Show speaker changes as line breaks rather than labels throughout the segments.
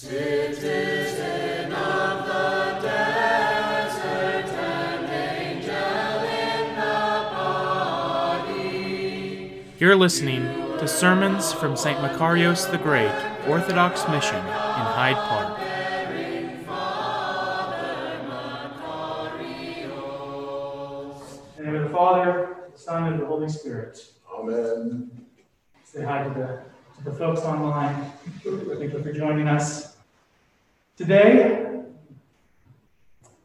You're listening to sermons from St. Macarius the Great Orthodox Mission in Hyde Park.
In the name of the Father, the Son, and the Holy Spirit.
Amen.
Say hi to the, to the folks online. Thank you for joining us. Today,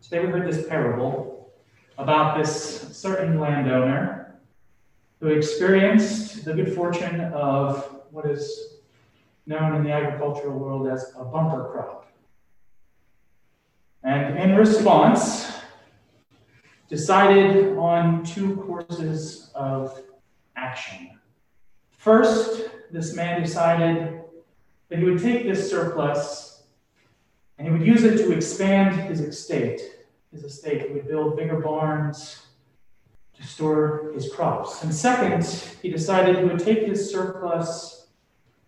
today we heard this parable about this certain landowner who experienced the good fortune of what is known in the agricultural world as a bumper crop. And in response, decided on two courses of action. First, this man decided that he would take this surplus and he would use it to expand his estate. His estate, he would build bigger barns to store his crops. And second, he decided he would take his surplus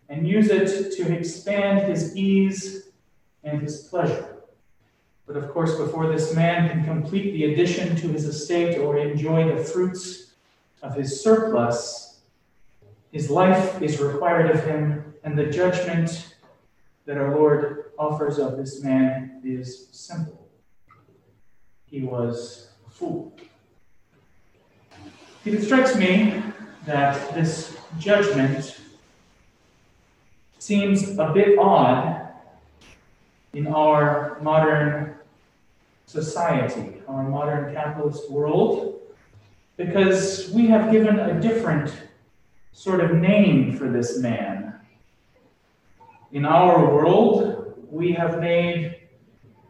and use it to expand his ease and his pleasure. But of course, before this man can complete the addition to his estate or enjoy the fruits of his surplus, his life is required of him, and the judgment that our Lord offers of this man is simple. He was a fool. It strikes me that this judgment seems a bit odd in our modern society, our modern capitalist world, because we have given a different sort of name for this man. In our world, we have made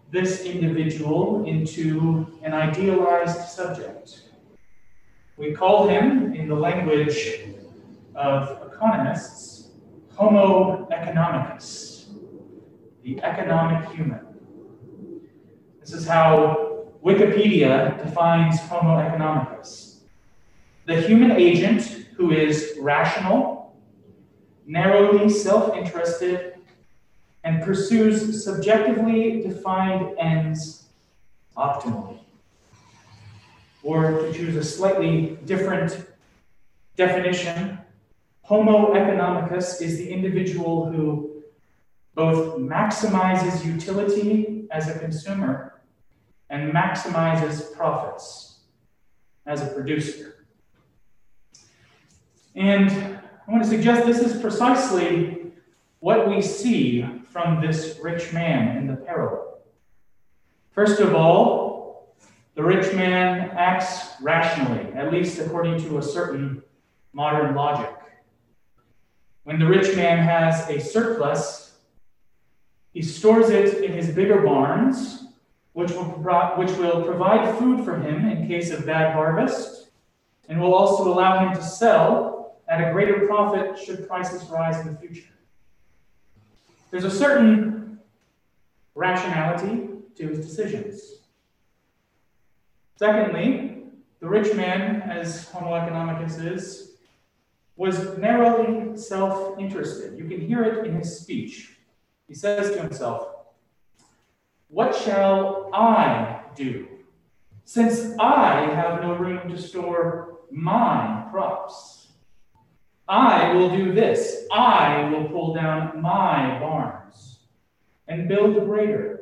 this individual into an idealized subject. We call him, in the language of economists, Homo economicus, the economic human. This is how Wikipedia defines Homo economicus the human agent who is rational, narrowly self interested, and pursues subjectively defined ends optimally. Or to choose a slightly different definition, Homo economicus is the individual who both maximizes utility as a consumer and maximizes profits as a producer. And I want to suggest this is precisely what we see from this rich man in the parable. First of all, the rich man acts rationally, at least according to a certain modern logic. When the rich man has a surplus, he stores it in his bigger barns which will, pro- which will provide food for him in case of bad harvest, and will also allow him to sell at a greater profit should prices rise in the future. There's a certain rationality to his decisions. Secondly, the rich man, as Homo economicus is, was narrowly self interested. You can hear it in his speech. He says to himself, what shall I do? Since I have no room to store my crops, I will do this. I will pull down my barns and build a greater.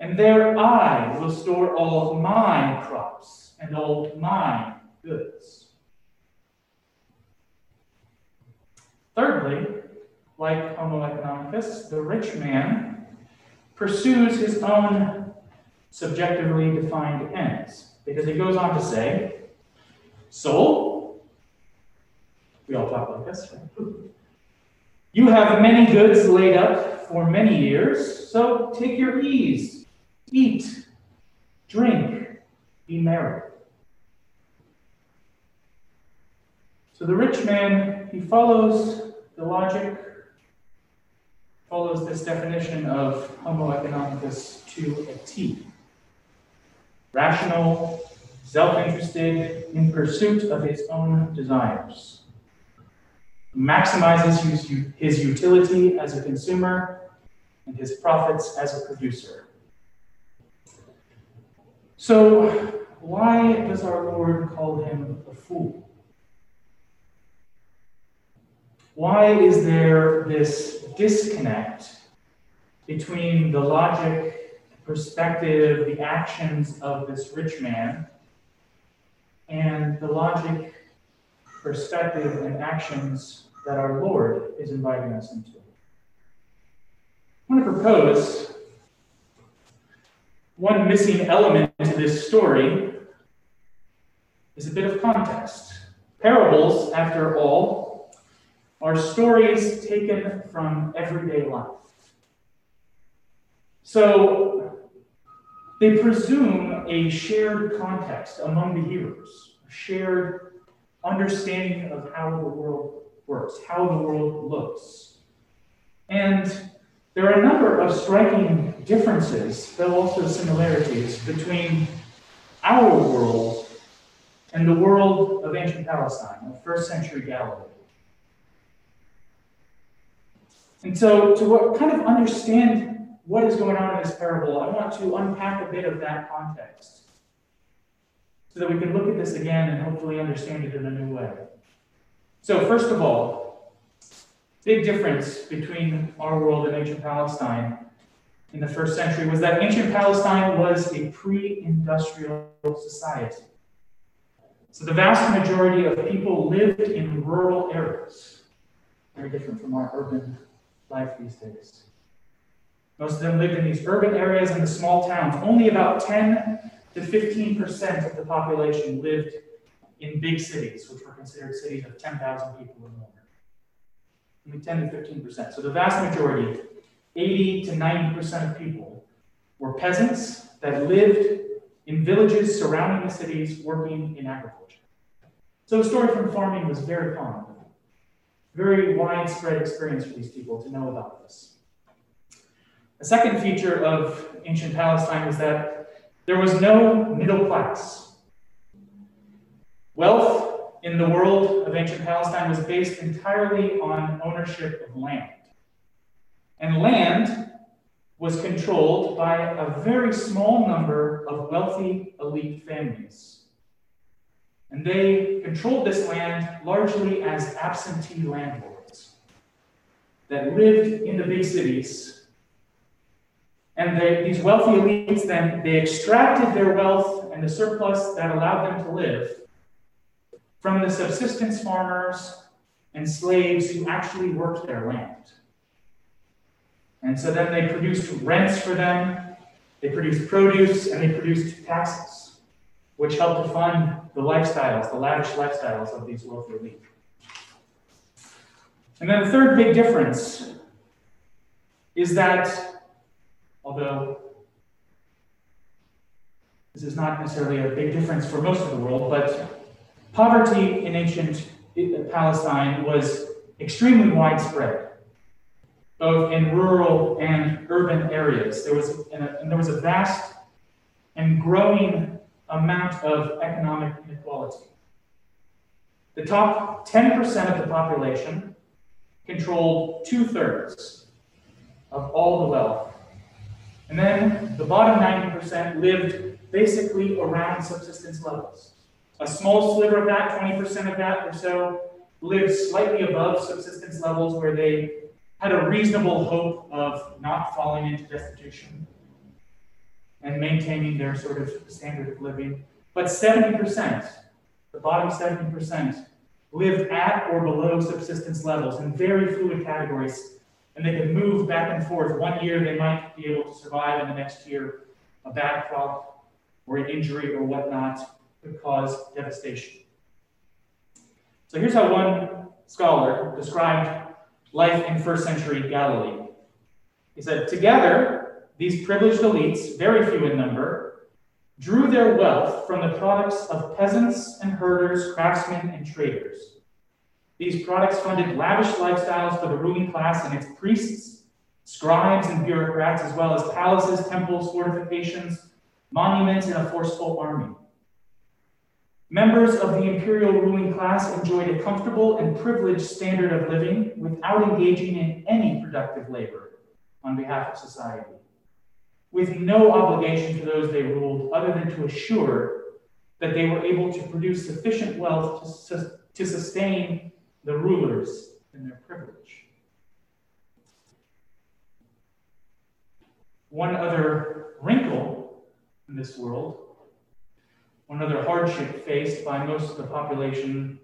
And there I will store all my crops and all my goods. Thirdly, like Homo economicus, the rich man pursues his own subjectively defined ends. Because he goes on to say, Soul, we all talk like this, right? You have many goods laid up for many years, so take your ease, eat, drink, be merry. So the rich man, he follows the logic follows this definition of Homo economicus to a T. Rational, self interested, in pursuit of his own desires. Maximizes his, his utility as a consumer and his profits as a producer. So, why does our Lord call him a fool? Why is there this disconnect between the logic, perspective, the actions of this rich man, and the logic, perspective, and actions that our Lord is inviting us into? I want to propose one missing element to this story is a bit of context. Parables, after all, are stories taken from everyday life. So they presume a shared context among the hearers, a shared understanding of how the world works, how the world looks. And there are a number of striking differences, though also similarities, between our world and the world of ancient Palestine, of first century Galilee. And so, to what, kind of understand what is going on in this parable, I want to unpack a bit of that context so that we can look at this again and hopefully understand it in a new way. So, first of all, big difference between our world and ancient Palestine in the first century was that ancient Palestine was a pre industrial society. So the vast majority of people lived in rural areas, very different from our urban life these days. Most of them lived in these urban areas and the small towns. Only about 10 to 15% of the population lived in big cities, which were considered cities of 10,000 people or more only 10 to 15%. So the vast majority, 80 to 90% of people, were peasants that lived in villages surrounding the cities working in agriculture. So the story from farming was very common, very widespread experience for these people to know about this. A second feature of ancient Palestine was that there was no middle class. Wealth in the world of ancient Palestine was based entirely on ownership of land. And land was controlled by a very small number of wealthy elite families. And they controlled this land largely as absentee landlords that lived in the big cities. And they, these wealthy elites then they extracted their wealth and the surplus that allowed them to live from the subsistence farmers and slaves who actually worked their land. And so then they produced rents for them, they produced produce, and they produced taxes, which helped to fund the lifestyles, the lavish lifestyles of these wealthy elite. And then the third big difference is that, although this is not necessarily a big difference for most of the world, but Poverty in ancient uh, Palestine was extremely widespread, both in rural and urban areas. There was, and there was a vast and growing amount of economic inequality. The top 10% of the population controlled two thirds of all the wealth. And then the bottom 90% lived basically around subsistence levels. A small sliver of that, 20% of that or so, lived slightly above subsistence levels where they had a reasonable hope of not falling into destitution and maintaining their sort of standard of living. But 70%, the bottom 70%, lived at or below subsistence levels in very fluid categories. And they could move back and forth. One year they might be able to survive, and the next year, a bad crop or an injury or whatnot could cause devastation. So here's how one scholar described life in first century Galilee. He said, Together, these privileged elites, very few in number, drew their wealth from the products of peasants and herders, craftsmen, and traders. These products funded lavish lifestyles for the ruling class and its priests, scribes, and bureaucrats, as well as palaces, temples, fortifications, monuments, and a forceful army. Members of the imperial ruling class enjoyed a comfortable and privileged standard of living without engaging in any productive labor, on behalf of society, with no obligation to those they ruled other than to assure that they were able to produce sufficient wealth to, to sustain the rulers and their privilege. One other wrinkle in this world, one other hardship faced by most of the population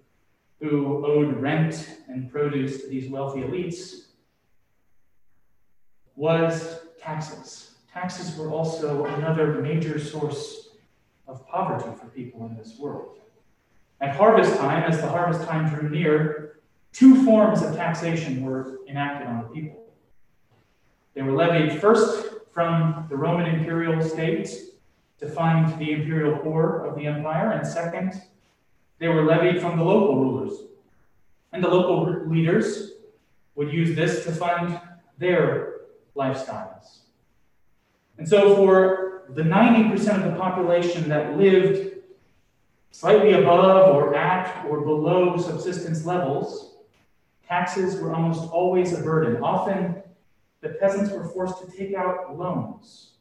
who owed rent and produce to these wealthy elites was taxes. Taxes were also another major source of poverty for people in this world. At harvest time, as the harvest time drew near, two forms of taxation were enacted on the people. They were levied first from the Roman imperial state to fund the imperial poor of the empire, and second, they were levied from the local rulers. And the local leaders would use this to fund their lifestyles. And so, for the 90% of the population that lived slightly above or at or below subsistence levels, taxes were almost always a burden. Often, the peasants were forced to take out loans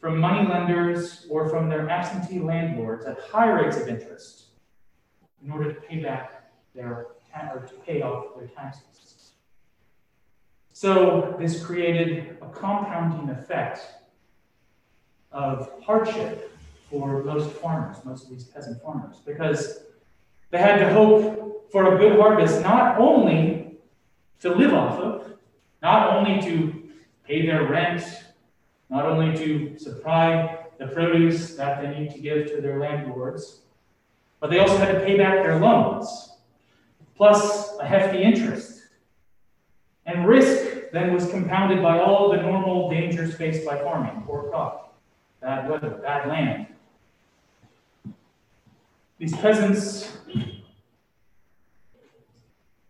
from money lenders or from their absentee landlords at high rates of interest in order to pay back their or to pay off their taxes. So this created a compounding effect of hardship for most farmers, most of these peasant farmers, because they had to hope for a good harvest not only to live off of, not only to pay their rent, not only to supply the produce that they need to give to their landlords, but they also had to pay back their loans, plus a hefty interest. And risk then was compounded by all the normal dangers faced by farming poor crop, bad weather, bad land. These peasants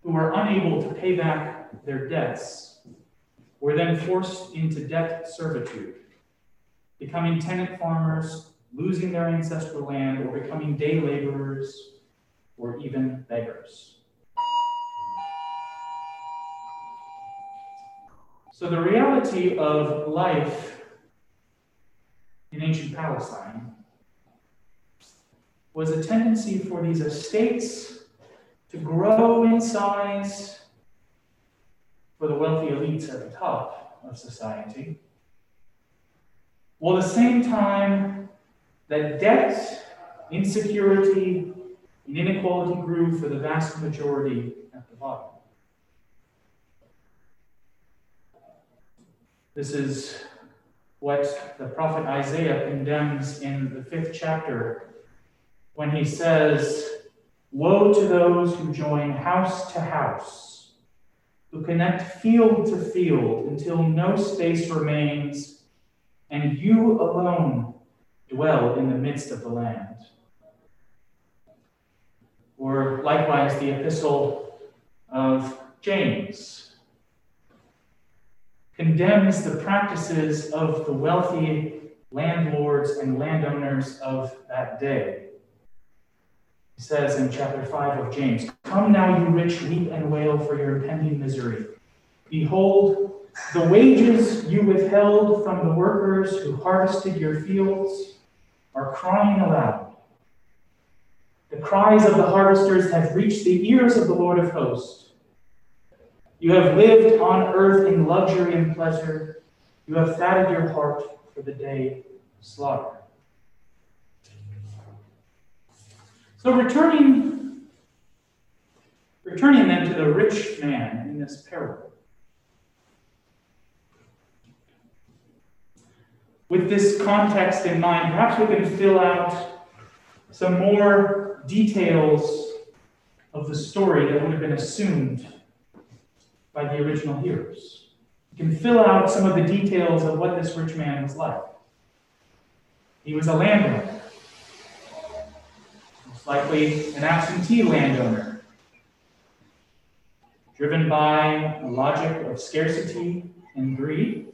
who were unable to pay back their debts were then forced into debt servitude, becoming tenant farmers, losing their ancestral land, or becoming day laborers, or even beggars. So, the reality of life in ancient Palestine was a tendency for these estates to grow in size for the wealthy elites at the top of society, while at the same time that debt, insecurity, and inequality grew for the vast majority at the bottom. This is what the prophet Isaiah condemns in the fifth chapter when he says, Woe to those who join house to house, who connect field to field until no space remains, and you alone dwell in the midst of the land. Or likewise, the epistle of James condemns the practices of the wealthy landlords and landowners of that day. Says in chapter 5 of James, Come now, you rich, weep and wail for your impending misery. Behold, the wages you withheld from the workers who harvested your fields are crying aloud. The cries of the harvesters have reached the ears of the Lord of hosts. You have lived on earth in luxury and pleasure. You have fatted your heart for the day of slaughter. So returning, returning then to the rich man in this parable. With this context in mind, perhaps we can fill out some more details of the story that would have been assumed by the original hearers. We can fill out some of the details of what this rich man was like. He was a landowner likely an absentee landowner, driven by a logic of scarcity and greed,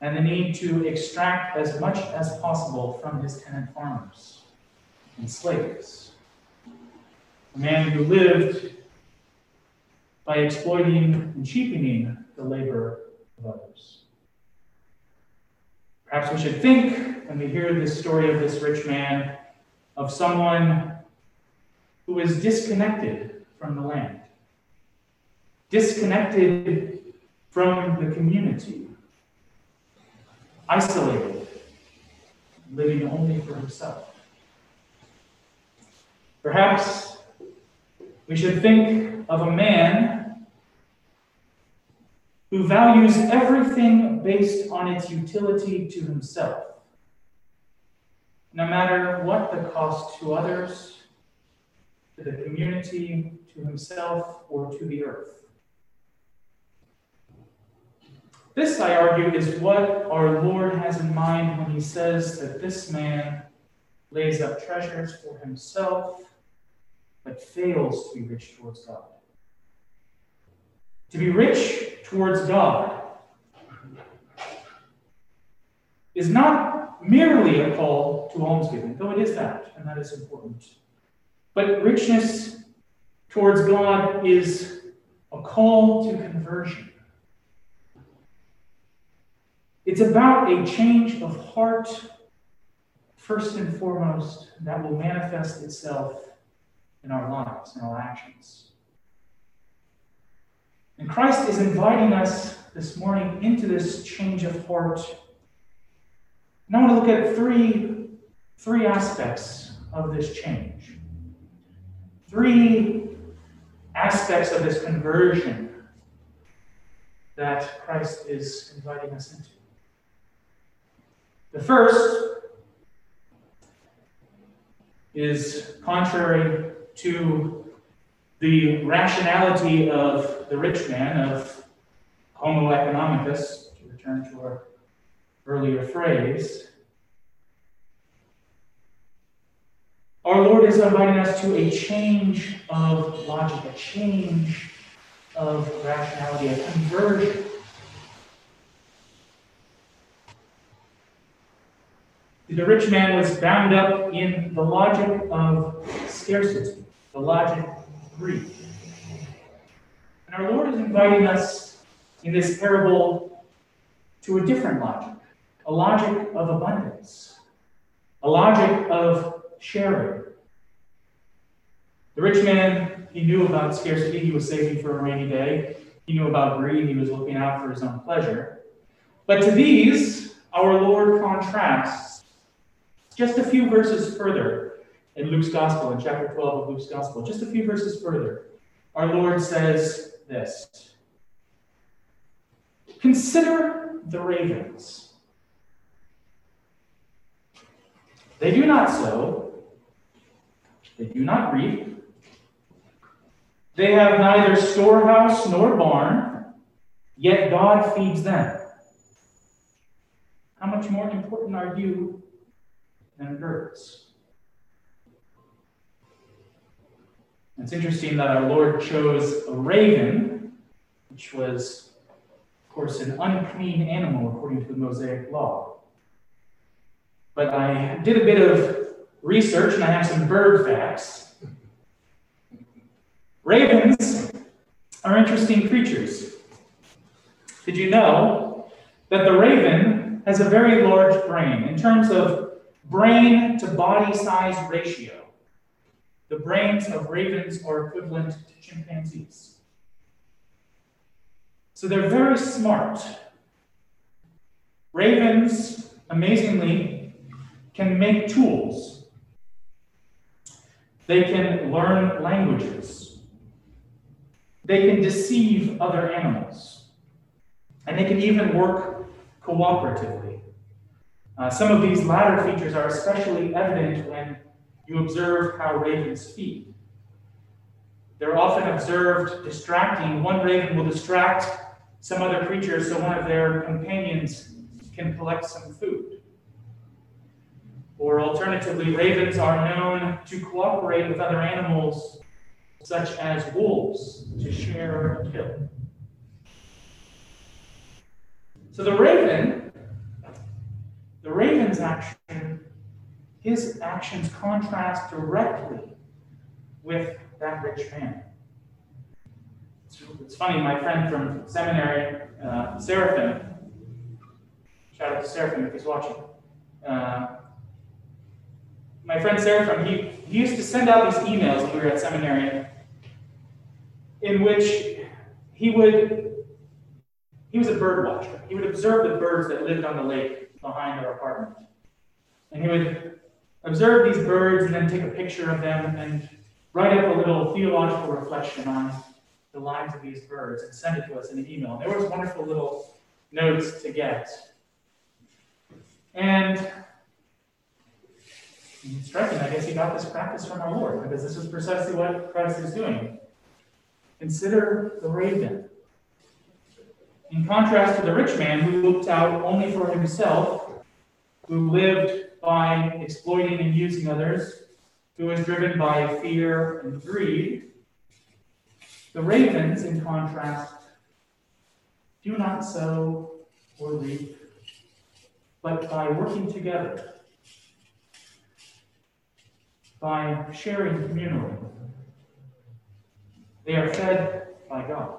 and the need to extract as much as possible from his tenant farmers and slaves. A man who lived by exploiting and cheapening the labor of others. Perhaps we should think, when we hear this story of this rich man, of someone who is disconnected from the land, disconnected from the community, isolated, living only for himself. Perhaps we should think of a man who values everything based on its utility to himself, no matter what the cost to others, to the community, to himself, or to the earth. This, I argue, is what our Lord has in mind when he says that this man lays up treasures for himself, but fails to be rich towards God. To be rich towards God is not merely a call to almsgiving, though it is that, and that is important. But richness towards God is a call to conversion. It's about a change of heart, first and foremost, that will manifest itself in our lives, in our actions. And Christ is inviting us this morning into this change of heart. And I want to look at three, three aspects of this change. Three aspects of this conversion that Christ is inviting us into. The first is contrary to the rationality of the rich man, of Homo economicus, to return to our earlier phrase. Our Lord is inviting us to a change of logic, a change of rationality, a conversion. The rich man was bound up in the logic of scarcity, the logic of greed. And our Lord is inviting us in this parable to a different logic, a logic of abundance, a logic of sharing. The rich man, he knew about scarcity, he was saving for a rainy day. He knew about greed, he was looking out for his own pleasure. But to these, our Lord contrasts just a few verses further in Luke's Gospel, in chapter 12 of Luke's Gospel, just a few verses further, our Lord says this Consider the ravens. They do not sow, they do not reap, they have neither storehouse nor barn, yet God feeds them. How much more important are you than birds. It's interesting that our Lord chose a raven, which was, of course, an unclean animal according to the Mosaic law. But I did a bit of research and I have some bird facts. Ravens are interesting creatures. Did you know that the raven has a very large brain in terms of brain to body size ratio. The brains of ravens are equivalent to chimpanzees. So they're very smart. Ravens, amazingly, can make tools. They can learn languages. They can deceive other animals. And they can even work cooperatively. Uh, some of these latter features are especially evident when you observe how ravens feed. They're often observed distracting. One raven will distract some other creature so one of their companions can collect some food. Or alternatively, ravens are known to cooperate with other animals, such as wolves, to share a kill. So the raven the raven's action, his actions contrast directly with that rich man. It's, funny, my friend from seminary, uh, Seraphim, shout shout out to Seraphim if he's watching. Uh, my friend Seraphim, he, he used to send out these emails when we were at seminary in which he would, he was a bird watcher. He would observe the birds that lived on the lake behind our apartment. And he would observe these birds and then take a picture of them and write up a little theological reflection on the lives of these birds and send it to us in an email. There was wonderful little notes to get. And striking, I guess he got this practice from our Lord, because this is precisely what Christ is doing. Consider the raven. In contrast to the rich man who looked out only for himself, who lived by exploiting and using others, who was driven by fear and greed, the ravens, in contrast, do not sow or reap, but by working together, by sharing communally, they are fed by God.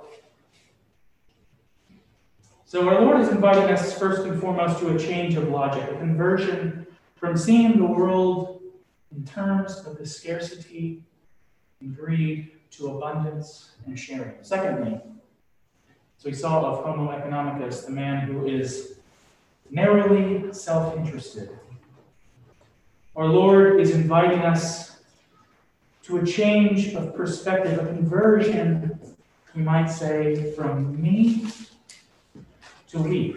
So our Lord is inviting us first and foremost to a change of logic, a conversion from seeing the world in terms of the scarcity and greed to abundance and sharing. Secondly, so we saw of Homo economicus, the man who is narrowly self interested. Our Lord is inviting us to a change of perspective, a conversion, we might say, from me to we.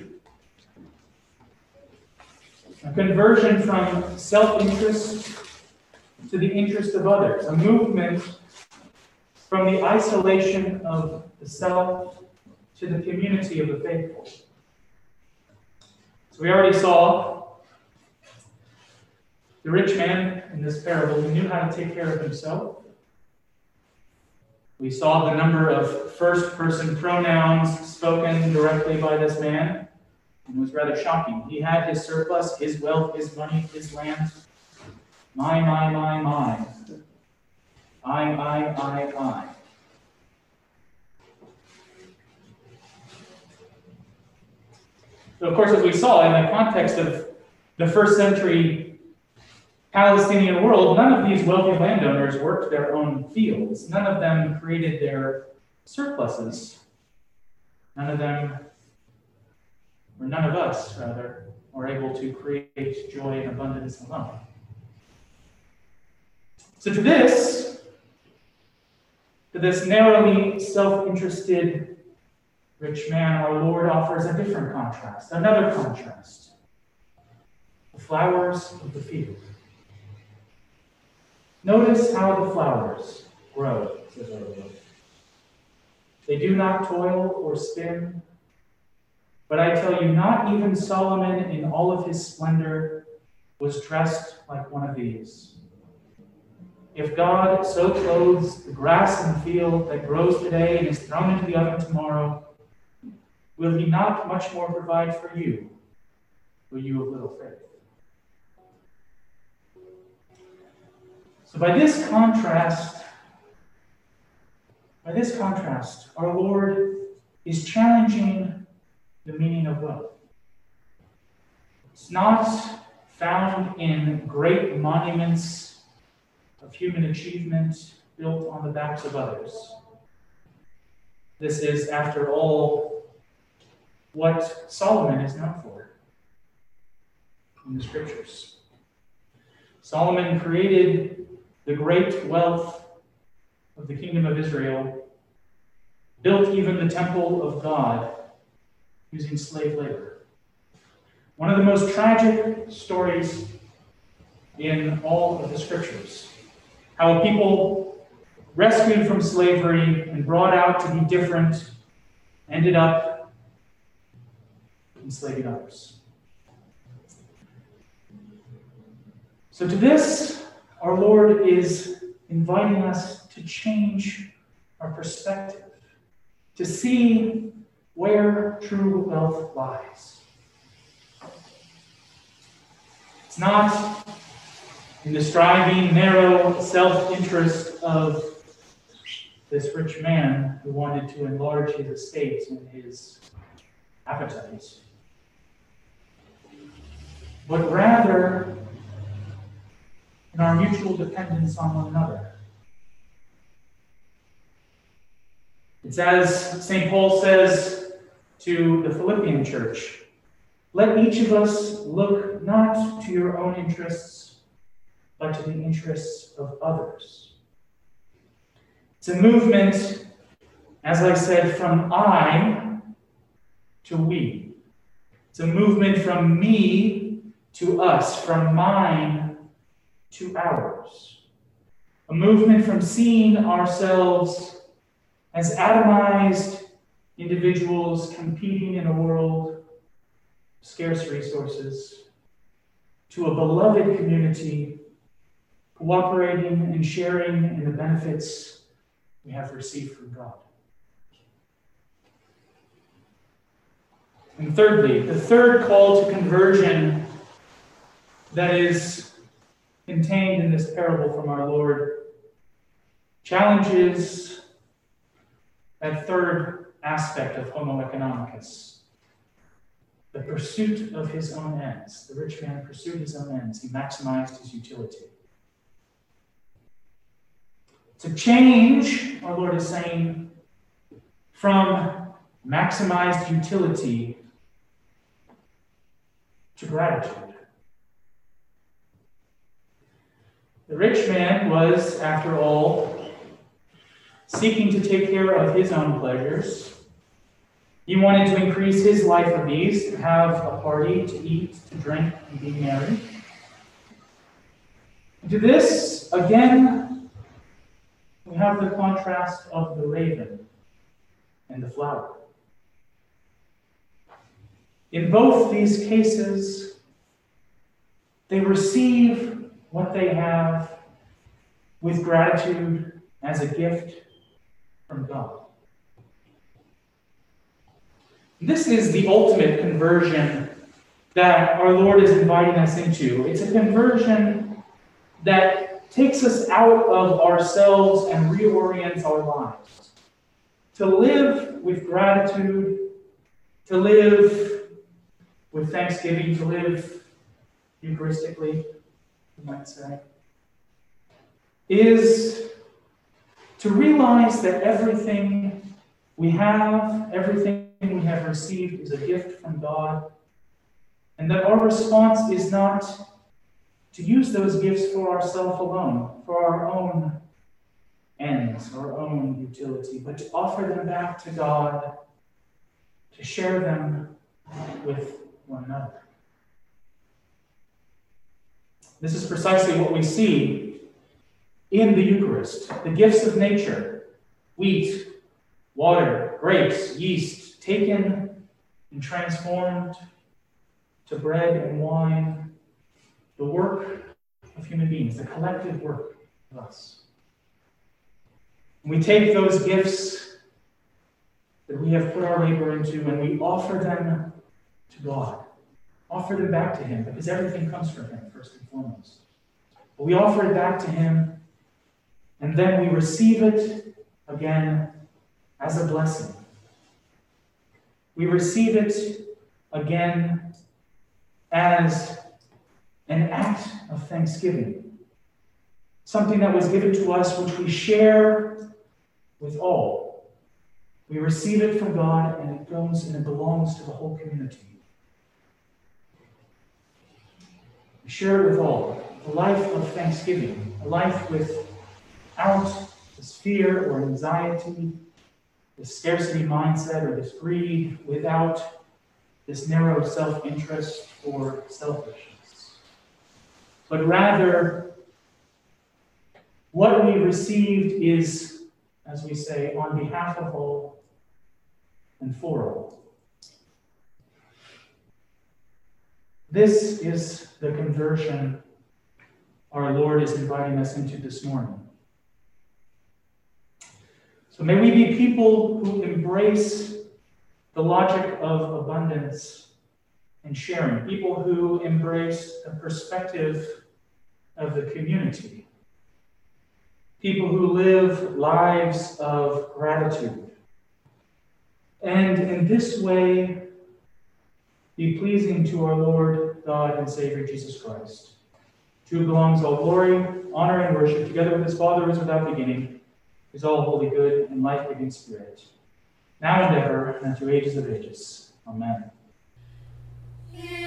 A conversion from self interest to the interest of others, a movement from the isolation of the self to the community of the faithful. So we already saw the rich man in this parable who knew how to take care of himself. We saw the number of first person pronouns spoken directly by this man. It was rather shocking. He had his surplus, his wealth, his money, his land. My, my, my, my. I, I, I, I. So, of course, as we saw in the context of the first century Palestinian world, none of these wealthy landowners worked their own fields. None of them created their surpluses. None of them, or none of us, rather, are able to create joy and abundance alone. So, to this, to this narrowly self interested rich man, our Lord offers a different contrast, another contrast. The flowers of the field. Notice how the flowers grow, says our Lord. They do not toil or spin. But I tell you, not even Solomon in all of his splendor was dressed like one of these. If God so clothes the grass in the field that grows today and is thrown into the oven tomorrow, will he not much more provide for you, for you of little faith? So by this contrast, by this contrast, our Lord is challenging the meaning of wealth. It's not found in great monuments of human achievement built on the backs of others. This is, after all, what Solomon is known for in the scriptures. Solomon created the great wealth of the kingdom of Israel, built even the temple of God using slave labor. One of the most tragic stories in all of the scriptures. How a people rescued from slavery and brought out to be different ended up enslaving others. So, to this, our Lord is inviting us to change our perspective, to see where true wealth lies. It's not in the striving, narrow self interest of this rich man who wanted to enlarge his estates and his appetites. but rather in our mutual dependence on one another. It's as St. Paul says to the Philippian church let each of us look not to your own interests, but to the interests of others. It's a movement, as I said, from I to we. It's a movement from me to us, from mine to ours. A movement from seeing ourselves as atomized individuals competing in a world of scarce resources, to a beloved community, cooperating and sharing in the benefits we have received from God. And thirdly, the third call to conversion that is contained in this parable from our Lord challenges that third aspect of Homo economicus the pursuit of his own ends. The rich man pursued his own ends, he maximized his utility. To change, our Lord is saying, from maximized utility to gratitude. The rich man was, after all, seeking to take care of his own pleasures he wanted to increase his life of ease, to have a party, to eat, to drink, and be merry. to this, again, we have the contrast of the raven and the flower. In both these cases, they receive what they have with gratitude as a gift from God. This is the ultimate conversion that our Lord is inviting us into. It's a conversion that takes us out of ourselves and reorients our lives. To live with gratitude, to live with thanksgiving, to live Eucharistically, you might say, is to realize that everything we have, everything we have received is a gift from God, and that our response is not to use those gifts for ourselves alone, for our own ends, our own utility, but to offer them back to God, to share them with one another. This is precisely what we see in the Eucharist the gifts of nature wheat, water, grapes, yeast, taken and transformed to bread and wine, the work of human beings, the collective work of us. we take those gifts that we have put our labor into and we offer them to God. Offer them back to Him because everything comes from Him, first and foremost. We offer it back to Him and then we receive it again as a blessing we receive it again as an act of thanksgiving, something that was given to us which we share with all. We receive it from God and it goes and it belongs to the whole community. We share it with all. A life of thanksgiving, a life without this fear or anxiety this scarcity mindset or this greed without this narrow self interest or selfishness. But rather, what we received is, as we say, on behalf of all and for all. This is the conversion our Lord is inviting us into this morning. So may we be people who embrace the logic of abundance and sharing, people who embrace the perspective of the community, people who live lives of gratitude. And in this way, be pleasing to our Lord God and Savior Jesus Christ. To whom belongs all glory, honor, and worship, together with his Father who is without beginning, is all holy, good, and life giving Spirit, now and ever, and to ages of ages. Amen. Yeah.